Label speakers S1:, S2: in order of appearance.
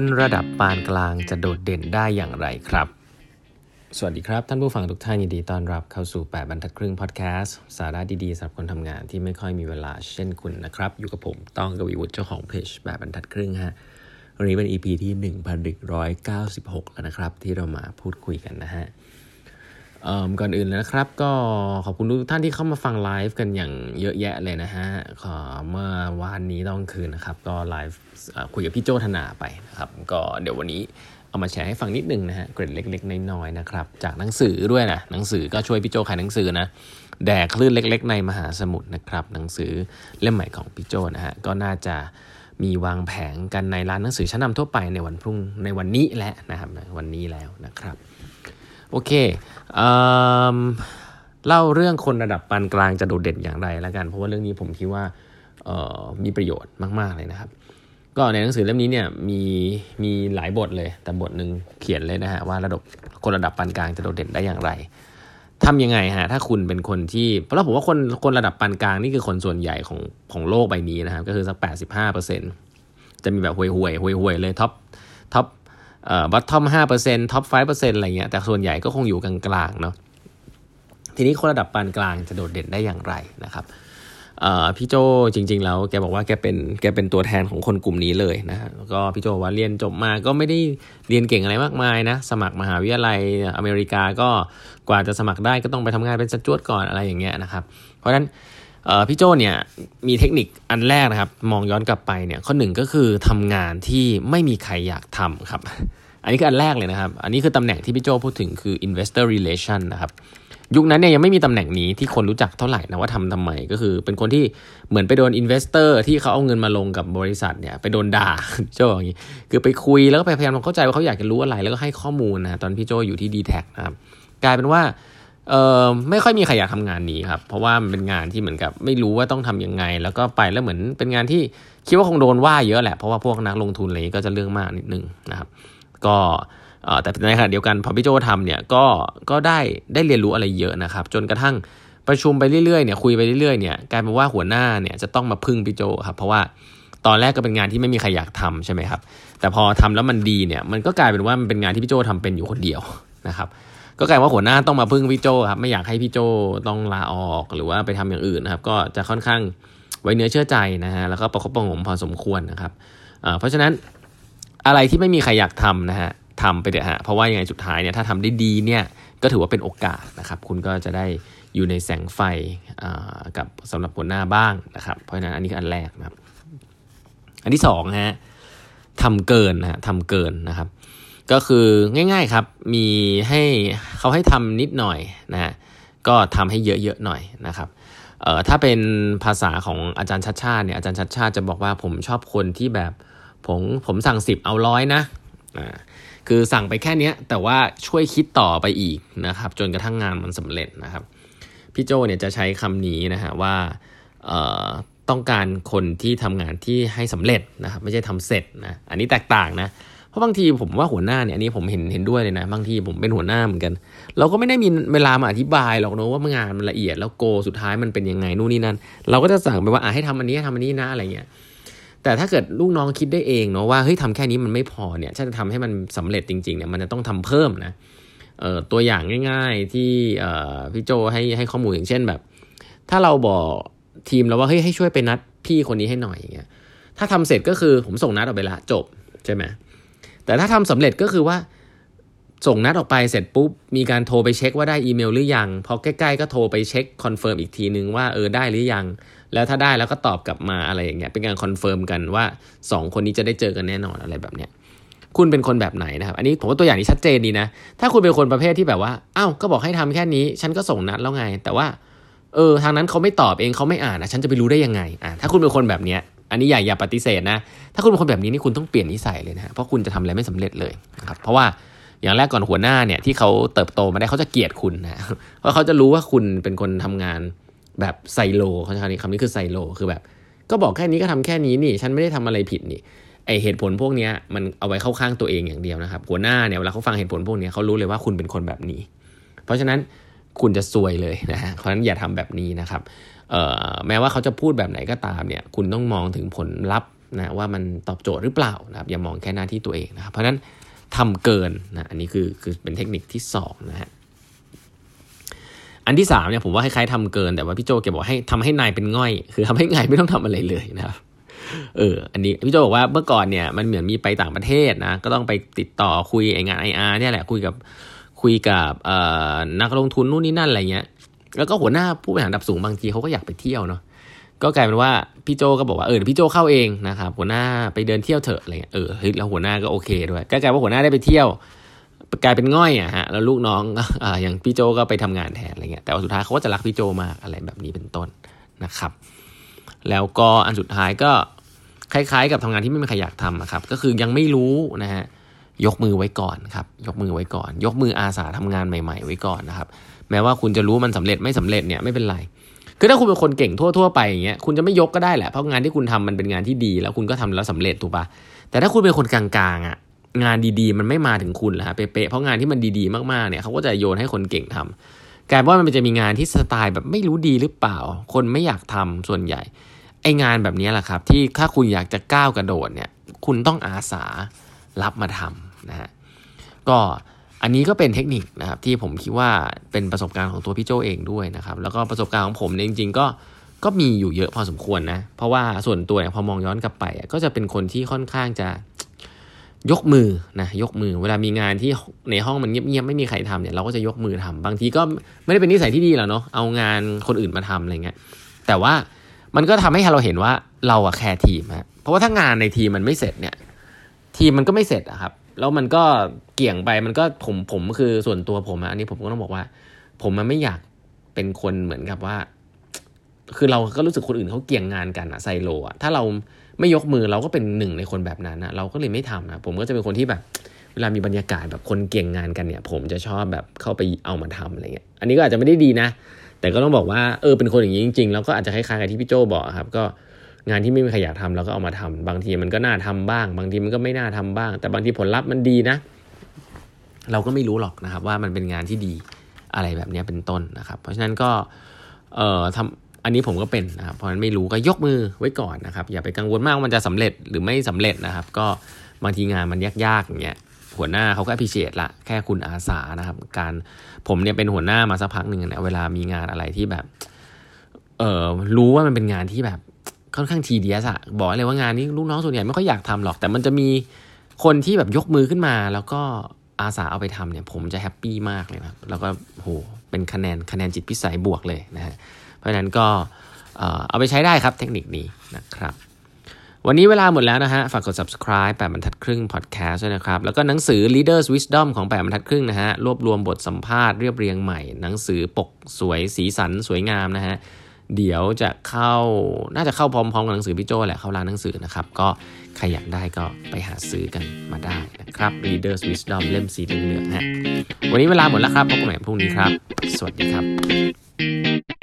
S1: คนระดับปานกลางจะโดดเด่นได้อย่างไรครับ สวัสดีครับ ท่านผู้ฟังทุกท่านยินดีต้อนรับเข้าสู่ 8บรรทัดครึ่งพอดแคสต์สาระดีๆสำหรับคนทำงานที่ไม่ค่อยมีเวลาเช่นคุณนะครับ อยู่กับผมต้องกวีวุฒิเจ้าของเพจแบรรทัดครึ่งฮะวันนี้เป็น EP ที่ 1196 แล้วนะครับ ที่เรามาพูดคุยกันนะฮะ ก่อนอื่นเลยนะครับ ก็ขอบคุณทุกท่านที่เข้ามาฟังไลฟ์กันอย่างเยอะแยะเลยนะฮะเมื่อวานนี้ต้องคืนนะครับ ก็ไลฟ์คุยกับพี่โจธนาไปนะครับ ก็เดี๋ยววันนี้เอามาแชร์ให้ฟังนิดนึงนะฮะเกร็ดเล็กๆน้อยๆนะครับ จากหนังสือด้วยนะหนังสือก็ช่วยพี่โจขายหนังสือนะแดกคลื่นเล็ก ๆ ในมหาสมุทรนะครับ หนังสือเล่มใหม่ของพี่โจนะฮะก็น่าจะมีวางแผงกันในร้านหนังสือชั้นนาทั่วไปในวันพรุ่งในวันนี้แหละนะครับวันนี้แล้วนะครับ โอเคเเล่าเรื่องคนระดับปานกลางจะโดดเด่นอย่างไรแล้วกัน เพราะว่าเรื่องนี้ผมคิดว่ามีประโยชน์มาก ๆ เลยนะครับ ก็ในหนังสือเล่มนี้เนี่ยมีมีหลายบทเลย แต่บทหนึ่งเขียนเลยนะฮะว่าระดับคนระดับปานกลางจะโดดเด่นได้อย่างไรทำยังไงฮะถ้าคุณเป็นคนที่เพราะผมว่าคนคนระดับปานกลางนี่คือคนส่วนใหญ่ของของโลกใบนี้นะครับ ก็คือสัก 85%จะมีแบบห่วยห่วยห่วยห่วยเลย top top เอ่อ bottom ห้าเปอร์เซ็นต์ top five percent อะไรเงี้ยแต่ส่วนใหญ่ก็คงอยู่กลางๆเนาะทีนี้คนระดับปานกลางจะโดดเด่นได้อย่างไรนะครับพี่โจจริง ๆ แล้วแกบอกว่าแกเป็นแกเป็นตัวแทนของคนกลุ่มนี้เลยนะแล้วก็พี่โจว่าเรียนจบมาก็ไม่ได้เรียนเก่งอะไรมากมายนะสมัครมหาวิทยาลัยอเมริกาก็กว่าจะสมัครได้ก็ต้องไปทำงานเป็นสจวดก่อนอะไรอย่างเงี้ยนะครับ เพราะฉะนั้น พี่โจเนี่ยมีเทคนิคอันแรกนะครับ มองย้อนกลับไปเนี่ยข้อหนึ่งก็คือทำงานที่ไม่มีใครอยากทำครับ อันนี้คืออันแรกเลยนะครับ อันนี้คือตำแหน่งที่พี่โจพูดถึงคือ investor relation นะครับยุคนั้นเนี่ยยังไม่มีตำแหน่งนี้ที่คนรู้จักเท่าไหร่นะว่าทำทำไมก็คือเป็นคนที่เหมือนไปโดน investor ที่เขาเอาเงินมาลงกับบริษัทเนี่ยไปโดนด่าโจอย่างนี้คือไปคุยแล้วก็ไปพยายามเข้าใจว่าเขาอยากจะรู้อะไรแล้วก็ให้ข้อมูลนะตอนพี่โจอยู่ที่ดีแทคนะครับกลายเป็นว่า เออไม่ค่อยมีใครอยากทำงานนี้ครับ เพราะว่ามันเป็นงานที่เหมือนกับไม่รู้ว่าต้องทำยังไง แล้วก็ไปแล้วเหมือนเป็นงานที่คิดว่าคงโดนว่าเยอะแหละ เพราะว่าพวกนักลงทุนอะไรก็จะเรื่องมากนิดนึงนะครับ ก็แต่ในขณะเดียวกันพอพี่โจทำเนี่ยก็ก็ได้ได้เรียนรู้อะไรเยอะนะครับ จนกระทั่งประชุมไปเรื่อยๆเนี่ยคุยไปเรื่อยๆเนี่ยกลายเป็นว่าหัวหน้าเนี่ยจะต้องมาพึ่งพี่โจครับ เพราะว่าตอนแรกก็เป็นงานที่ไม่มีใครอยากทำใช่ไหมครับ แต่พอทำแล้วมันดีเนี่ยมันก็กลายเป็นว่ามันเป็นงานที่พี่โจทำเป็นอยู่คนเดียว นะครับก็กลายว่าหัวหน้าต้องมาพึ่งพี่โจครับไม่อยากให้พี่โจต้องลาออกหรือว่าไปทำอย่างอื่นนะครับ ก็จะค่อนข้างไว้เนื้อเชื่อใจนะฮะแล้วก็ประคบประงมพอสมควรนะครับเพราะฉะนั้นอะไรที่ไม่มีใครอยากทำนะฮะทำไปเถอะฮะเพราะว่ายังไงสุดท้ายเนี่ยถ้าทำได้ดีเนี่ยก็ถือว่าเป็นโอกาสนะครับ คุณก็จะได้อยู่ในแสงไฟกับสำหรับหัวหน้าบ้างนะครับ เพราะฉะนั้นอันนี้คืออันแรกนะครับ อันที่สองฮะทำเกินนะฮะทำเกินนะครับ ก็คือง่ายๆครับ มีให้เขาให้ทำนิดหน่อยนะก็ทำให้เยอะๆหน่อยนะครับเอ่อถ้าเป็นภาษาของอาจารย์ชัดชาติเนี่ยอาจารย์ชัดชาติจะบอกว่าผมชอบคนที่แบบผมผมสั่งสิบเอาร้อยนะอ่าคือสั่งไปแค่นี้แต่ว่าช่วยคิดต่อไปอีกนะครับ จนกระทั่งงานมันสำเร็จนะครับ พี่โจเนี่ยจะใช้คำนี้นะฮะว่าต้องการคนที่ทำงานที่ให้สำเร็จนะครับไม่ใช่ทำเสร็จนะอันนี้แตกต่างนะ ราะบางทีผมว่าหัวหน้าเนี่ยอันนี้ผมเห็นเห็นด้วยเลยนะ บางทีผมเป็นหัวหน้าเหมือนกัน เราก็ไม่ได้มีเวลามาอธิบายหรอกเนะว่างานมันละเอียดแล้วโกสุดท้ายมันเป็นยังไงนู่นนี่นั่นเราก็จะสั่งไปว่าอะให้ทำอันนี้ทำอันนี้นะอะไรเงี้ยแต่ถ้าเกิดลูกน้องคิดได้เองเนาะว่าเฮ้ยทำแค่นี้มันไม่พอเนี่ยถ้าจะทำให้มันสำเร็จจริงๆเนี่ยมันจะต้องทำเพิ่มนะเอ่อตัวอย่างง่าย ๆที่เอ่อพี่โจให้ให้ข้อมูลอย่างเช่นแบบ ถ้าเราบอกทีมเราว่าเฮ้ยให้ช่วยไปนัดพี่คนนี้ให้หน่อยอย่างเงี้ยถ้าทำเสร็จก็คือผมส่งนัดออกไปละจบใช่ไหม แต่ถ้าทำสำเร็จก็คือว่าส่งนัดออกไปเสร็จปุ๊บ มีการโทรไปเช็คว่าได้อีเมลหรือยัง พอใกล้ๆก็โทรไปเช็ค confirm อีกทีนึงว่าเออได้หรือยัง แล้วถ้าได้แล้วก็ตอบกลับมาอะไรอย่างเงี้ยเป็นการ confirm กันว่า 2 คนนี้จะได้เจอกันแน่นอนอะไรแบบเนี้ยคุณเป็นคนแบบไหนนะครับ อันนี้ผมว่าตัวอย่างนี้ชัดเจนดีนะ ถ้าคุณเป็นคนประเภทที่แบบว่าอ้าวก็บอกให้ทำแค่นี้ ฉันก็ส่งนัดแล้วไง แต่ว่า เออทางนั้นเขาไม่ตอบเองเขาไม่อ่านนะฉันจะไปรู้ได้ยังไงอ่าถ้าคุณเป็นคนแบบเนี้ย อันนี้อย่าอย่าปฏิเสธนะ ถ้าคุณเป็นคนแบบนี้นี่คุณต้องเปลี่ยนนิสัยเลยนะเพราะคุณจะทำอะไรไม่สำเร็จเลยนะครับเพราะว่าอย่างแรกก่อนหัวหน้าเนี่ยที่เขาเติบโตมาได้เขาจะเกลียดคุณนะเพราะเขาจะรู้ว่าคุณเป็นคนทำงานแบบไซโลเขาใช้คำนี้คำนี้คือไซโลคือแบบ ก็บอกแค่นี้ก็ทำแค่นี้นี่ ฉันไม่ได้ทำอะไรผิดนี่ไอเหตุผลพวกนี้มันเอาไว้เข้าข้างตัวเองอย่างเดียวนะครับ หัวหน้าเนี่ยเวลาเขาฟังเหตุผลพวกนี้เขารู้เลยว่าคุณเป็นคนแบบนี้ เพราะฉะนั้นคุณจะซวยเลยนะฮะเพราะฉะนั้นอย่าทำแบบนี้นะครับ แม้ว่าเขาจะพูดแบบไหนก็ตามเนี่ยคุณต้องมองถึงผลลัพธ์นะว่ามันตอบโจทย์หรือเปล่านะครับอย่ามองแค่หน้าที่ตัวเองนะครับเพราะฉะนั้นทำเกินนะอันนี้คือคือเป็นเทคนิคที่2นะฮะอันที่3เนี่ยผมว่าคล้ายๆทำเกินแต่ว่าพี่โจแกบอกให้ทำให้นายเป็นง่อย คือทำให้นายไม่ต้องทำอะไรเลยนะครับเอออันนี้พี่โจบอกว่าเมื่อก่อนเนี่ยมันเหมือนมีไปต่างประเทศนะก็ต้องไปติดต่อคุยไองานไออาร์เนี่ยแหละคุยกับคุยกับนักลงทุนนู่นนี่นั่นอะไรเงี้ย แล้วก็หัวหน้าผู้บริหารระดับสูงบางทีเขาก็อยากไปเที่ยวเนาะก็กลายเป็นว่าพี่โจก็บอกว่าเออพี่โจเข้าเองนะครับหัวหน้าไปเดินเที่ยวเถอะอะไรเงี้ยเออเฮ้ยแล้วหัวหน้าก็โอเคด้วยก็กลายว่าหัวหน้าได้ไปเที่ยวกลายเป็นง่อยอะฮะแล้วลูกน้องอ่าอย่างพี่โจก็ไปทำงานแทนอะไรเงี้ยแต่ว่าสุดท้ายเขาก็จะรักพี่โจมากอะไรแบบนี้เป็นต้นนะครับ แล้วก็อันสุดท้ายก็คล้ายๆ กับทำงานที่ไม่มีใครอยากทำนะครับ ก็คือยังไม่รู้นะฮะ ยกมือไว้ก่อนครับ ยกมือไว้ก่อน ยกมืออาสาทำงานใหม่ ๆ ไว้ก่อนนะครับ แม้ว่าคุณจะรู้มันสำเร็จไม่สำเร็จเนี่ยไม่เป็นไร คือถ้าคุณเป็นคนเก่งทั่วๆไปอย่างเงี้ยคุณจะไม่ยกก็ได้แหละเพราะงานที่คุณทำมันเป็นงานที่ดี แล้วคุณก็ทำแล้วสำเร็จถูกปะแต่ถ้าคุณเป็นคนกลางๆอะงานดีๆ มันไม่มาถึงคุณแล้วเป๊ะๆเพราะงานที่มันดีๆมากๆเนี่ยเขาก็จะโยนให้คนเก่งทำกลายว่ามันจะมีงานที่สไตล์แบบไม่รู้ดีหรือเปล่า คนไม่อยากทำส่วนใหญ่ไองานแบบนี้แหละครับ ที่ถ้าคุณอยากจะก้าวกระโดดเนี่ย คุณต้องอาสารับมาทำ นะฮะก็อันนี้ก็เป็นเทคนิคนะครับที่ผมคิดว่าเป็นประสบการณ์ของตัวพี่โจเองด้วยนะครับ แล้วก็ประสบการณ์ของผมเนี่ยจริง ๆ ก็ก็มีอยู่เยอะพอสมควรนะเพราะว่าส่วนตัวเนี่ยพอมองย้อนกลับไป ก็จะเป็นคนที่ค่อนข้างจะยกมือนะยกมือ เวลามีงานที่ในห้องมันเงียบๆไม่มีใครทำเนี่ยเราก็จะยกมือทำบางทีก็ไม่ได้เป็นนิสัยที่ดีหรอกเนาะเอางานคนอื่นมาทำอะไรเงี้ยแต่ว่ามันก็ทำให้เราเห็นว่าเราอะแคร์ทีมฮะเพราะว่าถ้างานในทีมมันไม่เสร็จเนี่ย ทีมมันก็ไม่เสร็จอะครับ แล้วมันก็เกี่ยงไปมันก็ผมผมคือส่วนตัวผมอันนี้ผมก็ต้องบอกว่า ผมมันไม่อยากเป็นคนเหมือนกับว่า คือเราก็รู้สึกคนอื่นเขาเกี่ยงงานกันอะไซโลอะถ้าเราไม่ยกมือเราก็เป็นหนึ่งในคนแบบนั้นอะเราก็เลยไม่ทำนะผมก็จะเป็นคนที่แบบ เวลามีบรรยากาศแบบคนเกี่ยงงานกันเนี่ย ผมจะชอบแบบเข้าไปเอามาทำอะไรเงี้ยอันนี้ก็อาจจะไม่ได้ดีนะ แต่ก็ต้องบอกว่าเออเป็นคนอย่างนี้จริงๆแล้วก็อาจจะคล้ายๆกับที่พี่โจบอกครับก็ งานที่ไม่มีใครอยากทำเราก็เอามาทำบางทีมันก็น่าทำบ้าง บางทีมันก็ไม่น่าทำบ้าง แต่บางทีผลลัพธ์มันดีนะ เราก็ไม่รู้หรอกนะครับ ว่ามันเป็นงานที่ดีอะไรแบบนี้เป็นต้นนะครับ เพราะฉะนั้นก็เอ่อทำอันนี้ผมก็เป็นนะครับเพราะฉะนั้นไม่รู้ก็ยกมือไว้ก่อนนะครับ อย่าไปกังวลมากว่ามันจะสำเร็จหรือไม่สำเร็จนะครับ ก็บางทีงานมันยากๆอย่างเงี้ยหัวหน้าเขาก็พิเศษละแค่คุณอาสานะครับ การผมเนี่ยเป็นหัวหน้ามาสักพักหนึ่งเนี่ยเวลามีงานอะไรที่แบบ เออรู้ว่ามันเป็นงานที่แบบ ค่อนข้างทีเดียสอะบอกเลยว่างานนี้ลูกน้องส่วนใหญ่ไม่ค่อยอยากทำหรอก แต่มันจะมีคนที่แบบยกมือขึ้นมา แล้วก็อาสาเอาไปทำเนี่ย ผมจะแฮปปี้มากเลยนะแล้วก็โหเป็นคะแนนคะแนนจิตพิสัยบวกเลยนะฮะเพราะฉะนั้นก็เอาไปใช้ได้ครับเทคนิคนี้นะครับ วันนี้เวลาหมดแล้วนะฮะ ฝากกด subscribe แปดบรรทัดครึ่ง podcast ด้วยนะครับ แล้วก็หนังสือ leaders wisdom ของแปดบรรทัดครึ่งนะฮะ รวบรวมบทสัมภาษณ์เรียบเรียงใหม่ หนังสือปกสวยสีสันสวยงามนะฮะ เดี๋ยวจะเข้าน่าจะเข้าพร้อมๆกับหนังสือพี่โจแหละเข้าร้านหนังสือนะครับ ก็ใครอยากได้ก็ไปหาซื้อกันมาได้นะครับ Reader's Wisdom เล่มสีเหลืองฮะวันนี้เวลาหมดแล้วครับพบกันใหม่พรุ่งนี้ครับ สวัสดีครับ